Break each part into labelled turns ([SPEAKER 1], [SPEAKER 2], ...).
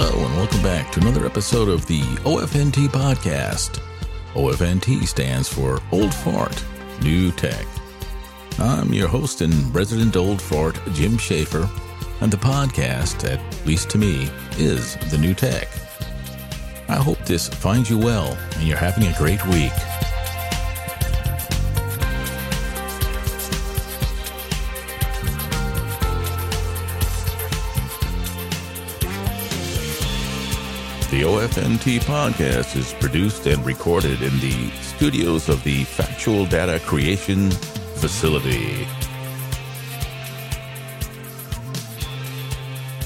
[SPEAKER 1] Hello, and welcome back to another episode of the OFNT podcast. OFNT stands for Old Fart, New Tech. I'm your host and resident Old Fart, Jim Schaefer, and the podcast, at least to me, is the new tech. I hope this finds you well and you're having a great week. The OFNT podcast is produced and recorded in the studios of the Factual Data Creation Facility.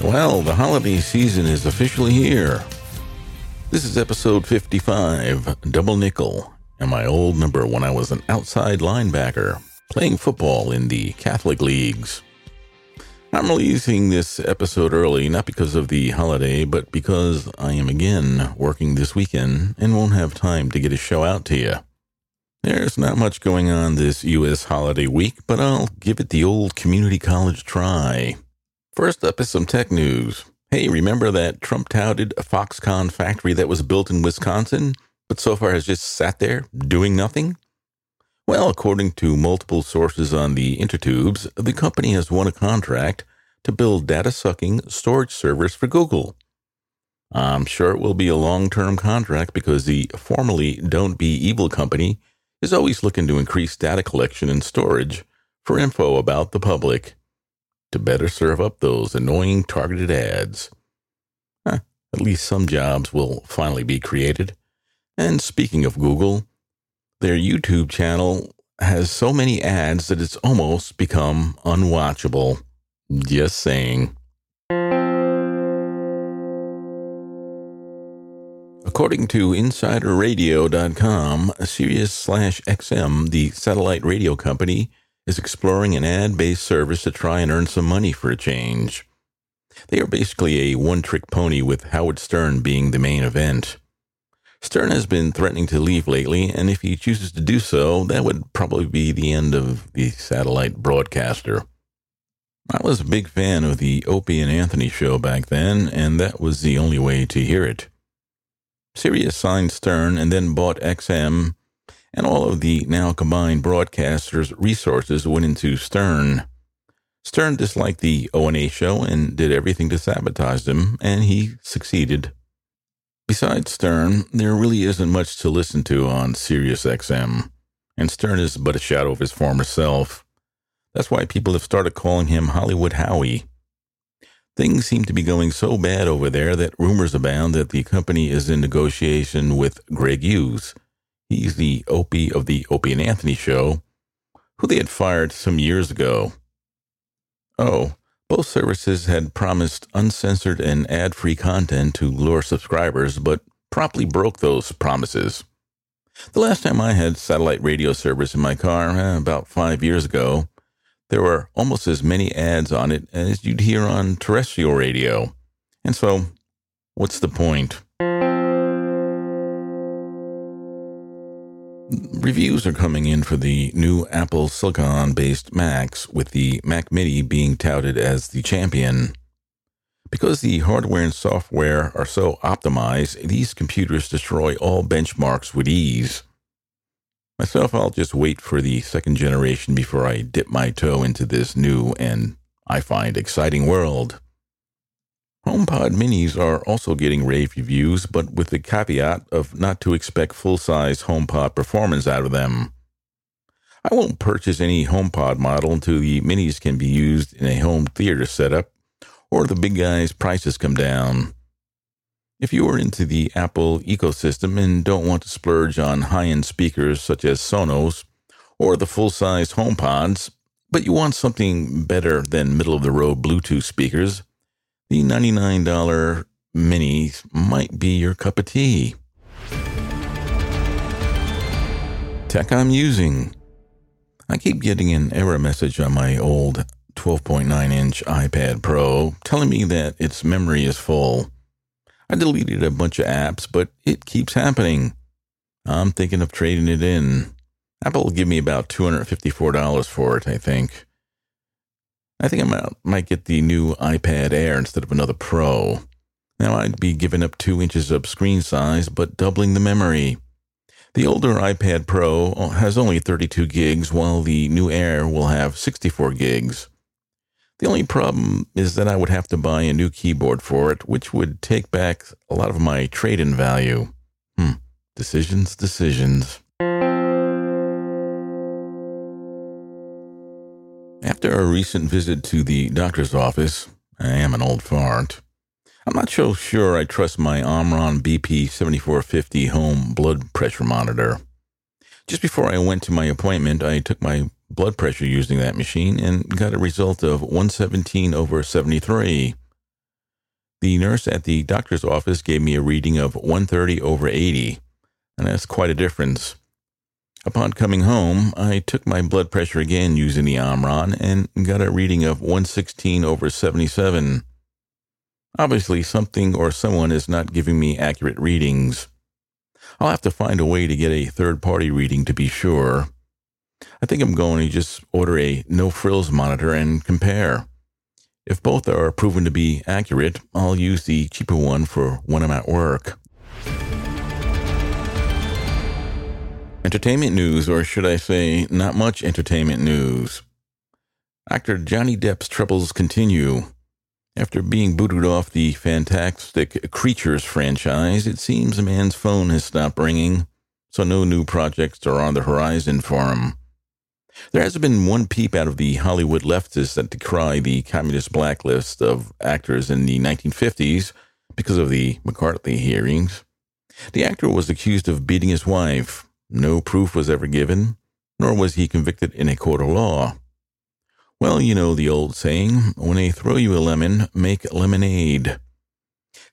[SPEAKER 1] Well, the holiday season is officially here. This is episode 55, Double Nickel, and my old number when I was an outside linebacker playing football in the Catholic leagues. I'm releasing this episode early, not because of the holiday, but because I am again working this weekend and won't have time to get a show out to you. There's not much going on this U.S. holiday week, but I'll give it the old community college try. First up is some tech news. Hey, remember that Trump touted Foxconn factory that was built in Wisconsin, but so far has just sat there doing nothing? Well, according to multiple sources on the intertubes, the company has won a contract to build data sucking storage servers for Google. I'm sure it will be a long term contract because the formerly Don't Be Evil company is always looking to increase data collection and storage for info about the public to better serve up those annoying targeted ads. Huh, at least some jobs will finally be created. And speaking of Google, their YouTube channel has so many ads that it's almost become unwatchable. Just saying. According to InsideRadio.com, Sirius slash XM, the satellite radio company, is exploring an ad based service to try and earn some money for a change. They are basically a one trick pony with Howard Stern being the main event. Stern has been threatening to leave lately, and if he chooses to do so, that would probably be the end of the satellite broadcaster. I was a big fan of the Opie and Anthony show back then, and that was the only way to hear it. Sirius signed Stern and then bought XM, and all of the now combined broadcasters' resources went into Stern. Stern disliked the O&A show and did everything to sabotage them, and he succeeded. Besides Stern, there really isn't much to listen to on Sirius XM, and Stern is but a shadow of his former self. That's why people have started calling him Hollywood Howie. Things seem to be going so bad over there that rumors abound that the company is in negotiation with Gregg Hughes. He's the Opie of the Opie and Anthony show, who they had fired some years ago. Oh, Both services had promised uncensored and ad free content to lure subscribers, but promptly broke those promises. The last time I had satellite radio service in my car, eh, about five years ago, there were almost as many ads on it as you'd hear on terrestrial radio. And so, what's the point? Reviews are coming in for the new Apple Silicon based Macs, with the Mac Mini being touted as the champion. Because the hardware and software are so optimized, these computers destroy all benchmarks with ease. Myself, I'll just wait for the second generation before I dip my toe into this new and I find exciting world. HomePod minis are also getting rave reviews, but with the caveat of not to expect full size HomePod performance out of them. I won't purchase any HomePod model until the minis can be used in a home theater setup or the big guys' prices come down. If you are into the Apple ecosystem and don't want to splurge on high end speakers such as Sonos or the full size HomePods, but you want something better than middle of the road Bluetooth speakers, the $99 minis might be your cup of tea. Tech I'm using. I keep getting an error message on my old 12.9 inch iPad Pro telling me that its memory is full. I deleted a bunch of apps, but it keeps happening. I'm thinking of trading it in. Apple will give me about $254 for it, I think. I think I might get the new iPad Air instead of another Pro. Now I'd be giving up two inches of screen size, but doubling the memory. The older iPad Pro has only 32 gigs, while the new Air will have 64 gigs. The only problem is that I would have to buy a new keyboard for it, which would take back a lot of my trade in value. Hmm. Decisions, decisions. After a recent visit to the doctor's office, I am an old fart. I'm not so sure I trust my Omron BP 7450 home blood pressure monitor. Just before I went to my appointment, I took my blood pressure using that machine and got a result of 117 over 73. The nurse at the doctor's office gave me a reading of 130 over 80, and that's quite a difference. Upon coming home, I took my blood pressure again using the Omron and got a reading of 116 over 77. Obviously, something or someone is not giving me accurate readings. I'll have to find a way to get a third party reading to be sure. I think I'm going to just order a no frills monitor and compare. If both are proven to be accurate, I'll use the cheaper one for when I'm at work. Entertainment news, or should I say, not much entertainment news. Actor Johnny Depp's troubles continue. After being booted off the Fantastic Creatures franchise, it seems the man's phone has stopped ringing, so no new projects are on the horizon for him. There hasn't been one peep out of the Hollywood leftists that decry the communist blacklist of actors in the 1950s because of the McCarthy hearings. The actor was accused of beating his wife, no proof was ever given, nor was he convicted in a court of law. Well, you know the old saying when they throw you a lemon, make lemonade.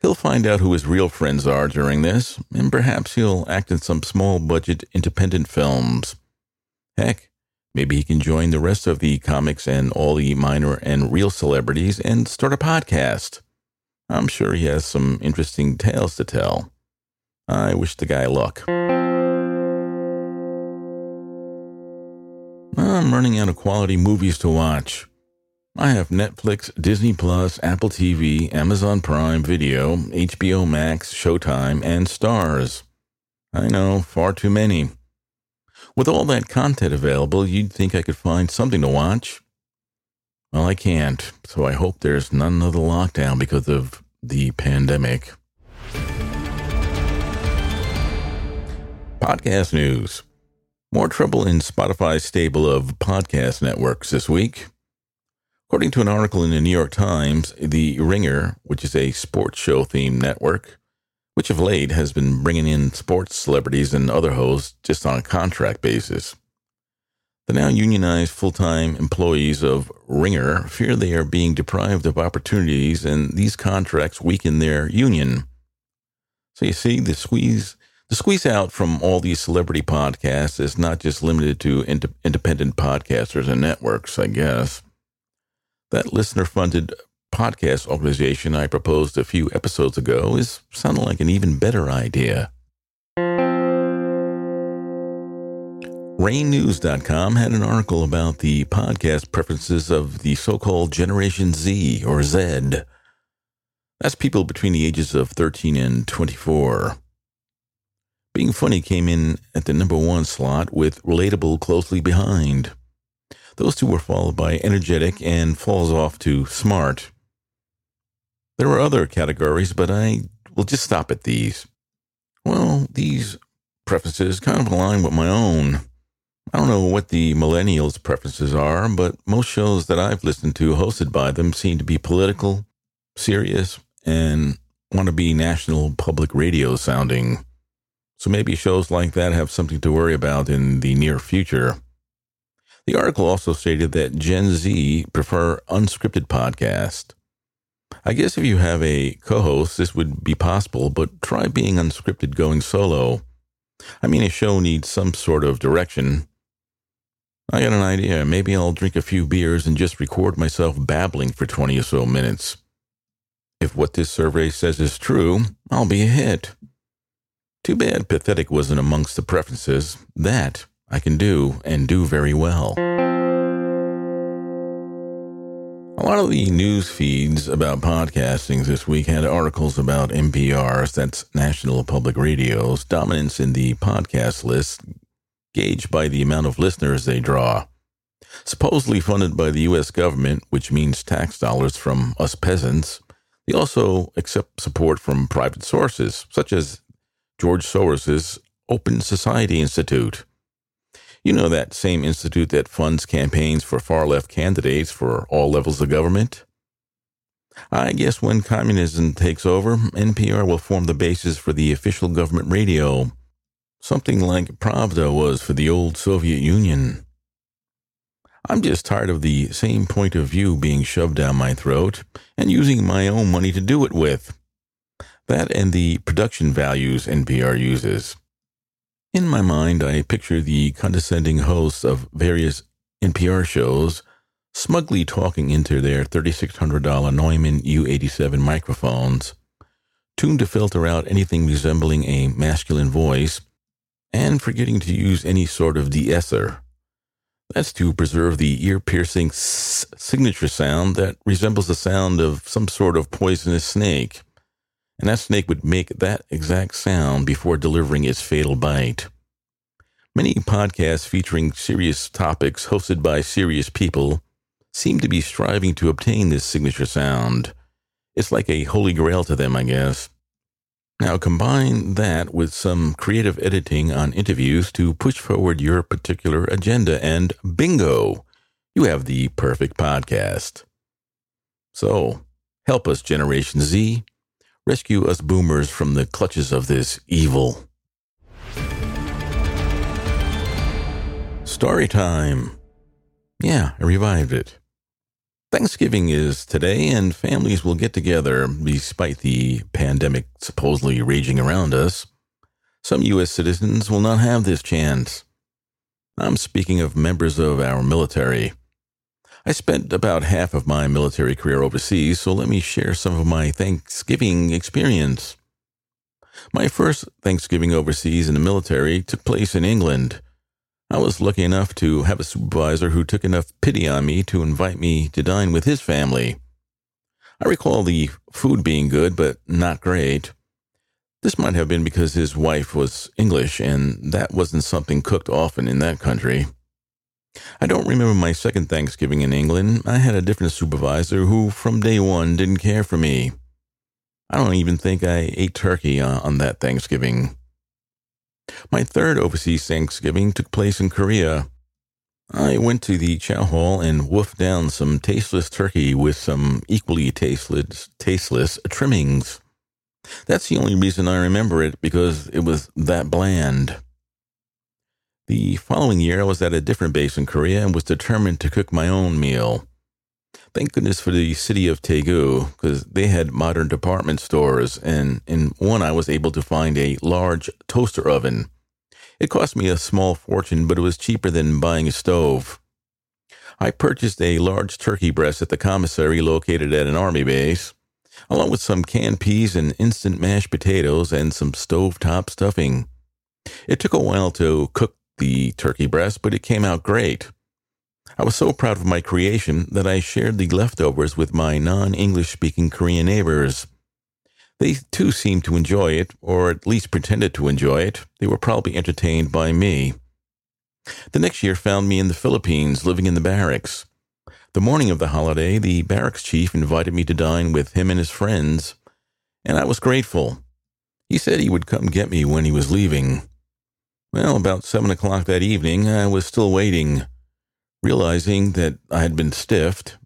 [SPEAKER 1] He'll find out who his real friends are during this, and perhaps he'll act in some small budget independent films. Heck, maybe he can join the rest of the comics and all the minor and real celebrities and start a podcast. I'm sure he has some interesting tales to tell. I wish the guy luck. I'm running out of quality movies to watch. I have Netflix, Disney Plus, Apple TV, Amazon Prime Video, HBO Max, Showtime, and Starz. I know, far too many. With all that content available, you'd think I could find something to watch. Well, I can't, so I hope there's not another lockdown because of the pandemic. Podcast news. More trouble in Spotify's stable of podcast networks this week. According to an article in the New York Times, The Ringer, which is a sports show themed network, which of late has been bringing in sports celebrities and other hosts just on a contract basis. The now unionized full time employees of Ringer fear they are being deprived of opportunities and these contracts weaken their union. So you see, the squeeze the squeeze out from all these celebrity podcasts is not just limited to ind- independent podcasters and networks, I guess. That listener funded podcast organization I proposed a few episodes ago is sounding like an even better idea. RainNews.com had an article about the podcast preferences of the so called Generation Z or Z. That's people between the ages of 13 and 24. Being Funny came in at the number one slot with Relatable closely behind. Those two were followed by Energetic and falls off to Smart. There were other categories, but I will just stop at these. Well, these preferences kind of align with my own. I don't know what the millennials' preferences are, but most shows that I've listened to hosted by them seem to be political, serious, and want to be national public radio sounding. So maybe shows like that have something to worry about in the near future. The article also stated that Gen Z prefer unscripted podcasts. I guess if you have a co host, this would be possible, but try being unscripted going solo. I mean, a show needs some sort of direction. I got an idea. Maybe I'll drink a few beers and just record myself babbling for 20 or so minutes. If what this survey says is true, I'll be a hit. Too bad pathetic wasn't amongst the preferences. That I can do and do very well. A lot of the news feeds about podcasting this week had articles about NPR's, that's National Public Radio's, dominance in the podcast list, gauged by the amount of listeners they draw. Supposedly funded by the U.S. government, which means tax dollars from us peasants, they also accept support from private sources, such as George Soros' Open Society Institute. You know that same institute that funds campaigns for far left candidates for all levels of government? I guess when communism takes over, NPR will form the basis for the official government radio, something like Pravda was for the old Soviet Union. I'm just tired of the same point of view being shoved down my throat and using my own money to do it with. That and the production values NPR uses. In my mind, I picture the condescending hosts of various NPR shows smugly talking into their $3,600 Neumann U87 microphones, tuned to filter out anything resembling a masculine voice, and forgetting to use any sort of de-esser. That's to preserve the ear piercing signature sound that resembles the sound of some sort of poisonous snake and that snake would make that exact sound before delivering its fatal bite. Many podcasts featuring serious topics hosted by serious people seem to be striving to obtain this signature sound. It's like a holy grail to them, I guess. Now, combine that with some creative editing on interviews to push forward your particular agenda, and bingo, you have the perfect podcast. So, help us, Generation Z Rescue us boomers from the clutches of this evil. Story time. Yeah, I revived it. Thanksgiving is today, and families will get together despite the pandemic supposedly raging around us. Some U.S. citizens will not have this chance. I'm speaking of members of our military. I spent about half of my military career overseas, so let me share some of my Thanksgiving experience. My first Thanksgiving overseas in the military took place in England. I was lucky enough to have a supervisor who took enough pity on me to invite me to dine with his family. I recall the food being good, but not great. This might have been because his wife was English, and that wasn't something cooked often in that country. I don't remember my second Thanksgiving in England. I had a different supervisor who, from day one, didn't care for me. I don't even think I ate turkey on, on that Thanksgiving. My third overseas Thanksgiving took place in Korea. I went to the chow hall and wolfed down some tasteless turkey with some equally tasteless, tasteless trimmings. That's the only reason I remember it because it was that bland. The following year, I was at a different base in Korea and was determined to cook my own meal. Thank goodness for the city of Daegu, because they had modern department stores, and in one I was able to find a large toaster oven. It cost me a small fortune, but it was cheaper than buying a stove. I purchased a large turkey breast at the commissary located at an army base, along with some canned peas and instant mashed potatoes and some stovetop stuffing. It took a while to cook the turkey breast, but it came out great. I was so proud of my creation that I shared the leftovers with my non English speaking Korean neighbors. They too seemed to enjoy it, or at least pretended to enjoy it. They were probably entertained by me. The next year found me in the Philippines, living in the barracks. The morning of the holiday, the barracks chief invited me to dine with him and his friends, and I was grateful. He said he would come get me when he was leaving. Well, about seven o'clock that evening, I was still waiting, realizing that I had been stiffed.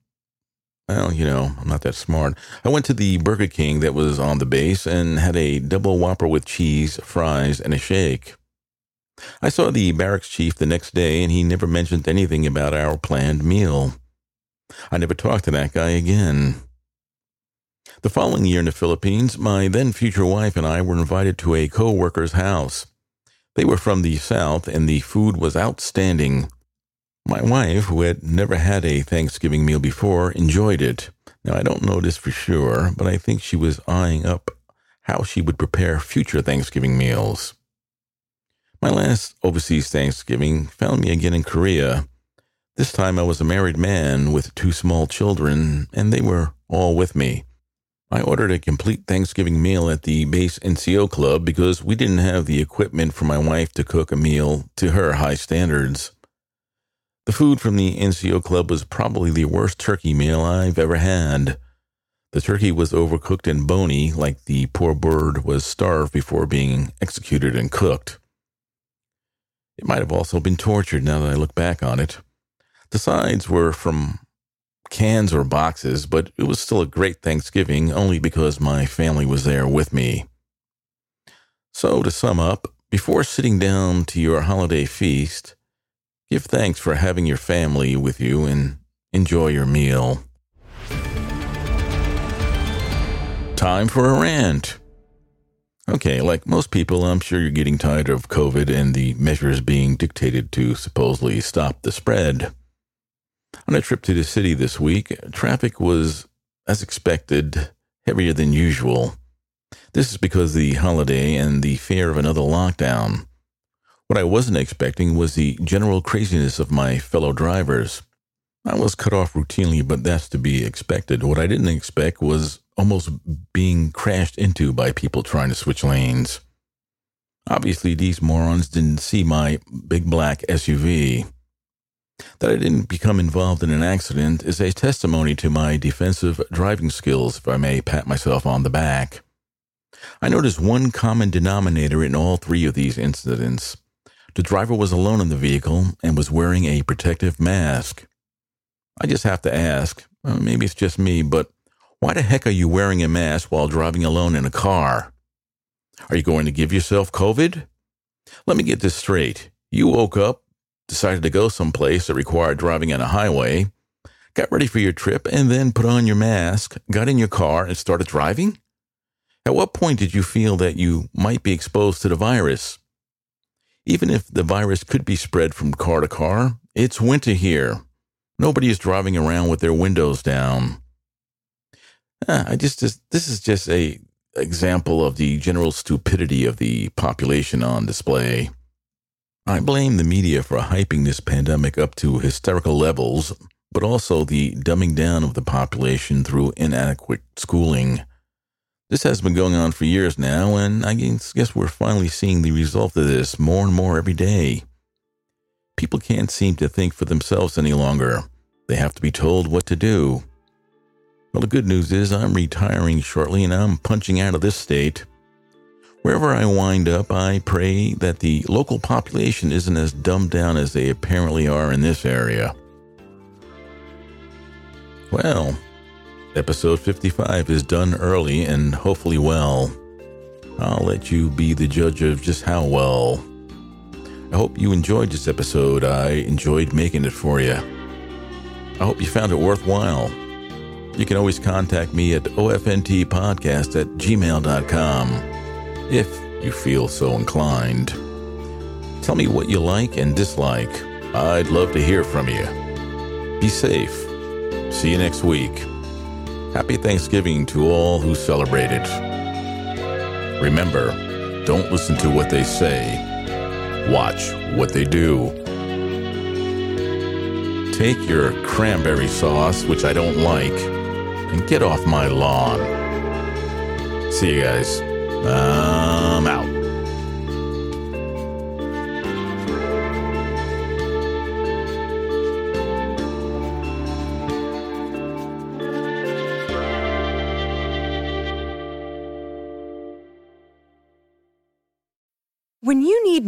[SPEAKER 1] Well, you know, I'm not that smart. I went to the Burger King that was on the base and had a double whopper with cheese, fries, and a shake. I saw the barracks chief the next day, and he never mentioned anything about our planned meal. I never talked to that guy again. The following year in the Philippines, my then future wife and I were invited to a co worker's house. They were from the South, and the food was outstanding. My wife, who had never had a Thanksgiving meal before, enjoyed it. Now, I don't know this for sure, but I think she was eyeing up how she would prepare future Thanksgiving meals. My last overseas Thanksgiving found me again in Korea. This time I was a married man with two small children, and they were all with me. I ordered a complete Thanksgiving meal at the base NCO club because we didn't have the equipment for my wife to cook a meal to her high standards. The food from the NCO club was probably the worst turkey meal I've ever had. The turkey was overcooked and bony, like the poor bird was starved before being executed and cooked. It might have also been tortured now that I look back on it. The sides were from cans or boxes, but it was still a great Thanksgiving only because my family was there with me. So, to sum up, before sitting down to your holiday feast, give thanks for having your family with you and enjoy your meal. Time for a rant. Okay, like most people, I'm sure you're getting tired of COVID and the measures being dictated to supposedly stop the spread. On a trip to the city this week, traffic was, as expected, heavier than usual. This is because the holiday and the fear of another lockdown. What I wasn't expecting was the general craziness of my fellow drivers. I was cut off routinely, but that's to be expected. What I didn't expect was almost being crashed into by people trying to switch lanes. Obviously, these morons didn't see my big black SUV. That I didn't become involved in an accident is a testimony to my defensive driving skills, if I may pat myself on the back. I noticed one common denominator in all three of these incidents. The driver was alone in the vehicle and was wearing a protective mask. I just have to ask, maybe it's just me, but why the heck are you wearing a mask while driving alone in a car? Are you going to give yourself COVID? Let me get this straight. You woke up, decided to go someplace that required driving on a highway, got ready for your trip, and then put on your mask, got in your car, and started driving? At what point did you feel that you might be exposed to the virus? Even if the virus could be spread from car to car, it's winter here. Nobody is driving around with their windows down. Uh, I just, just this is just a example of the general stupidity of the population on display. I blame the media for hyping this pandemic up to hysterical levels, but also the dumbing down of the population through inadequate schooling. This has been going on for years now, and I guess we're finally seeing the result of this more and more every day. People can't seem to think for themselves any longer. They have to be told what to do. Well, the good news is I'm retiring shortly and I'm punching out of this state. Wherever I wind up, I pray that the local population isn't as dumbed down as they apparently are in this area. Well, episode 55 is done early and hopefully well. I'll let you be the judge of just how well. I hope you enjoyed this episode. I enjoyed making it for you. I hope you found it worthwhile. You can always contact me at ofntpodcast at gmail.com if you feel so inclined. Tell me what you like and dislike. I'd love to hear from you. Be safe. See you next week. Happy Thanksgiving to all who celebrate it. Remember, don't listen to what they say, watch what they do. Take your cranberry sauce, which I don't like, and get off my lawn. See you guys. I'm out.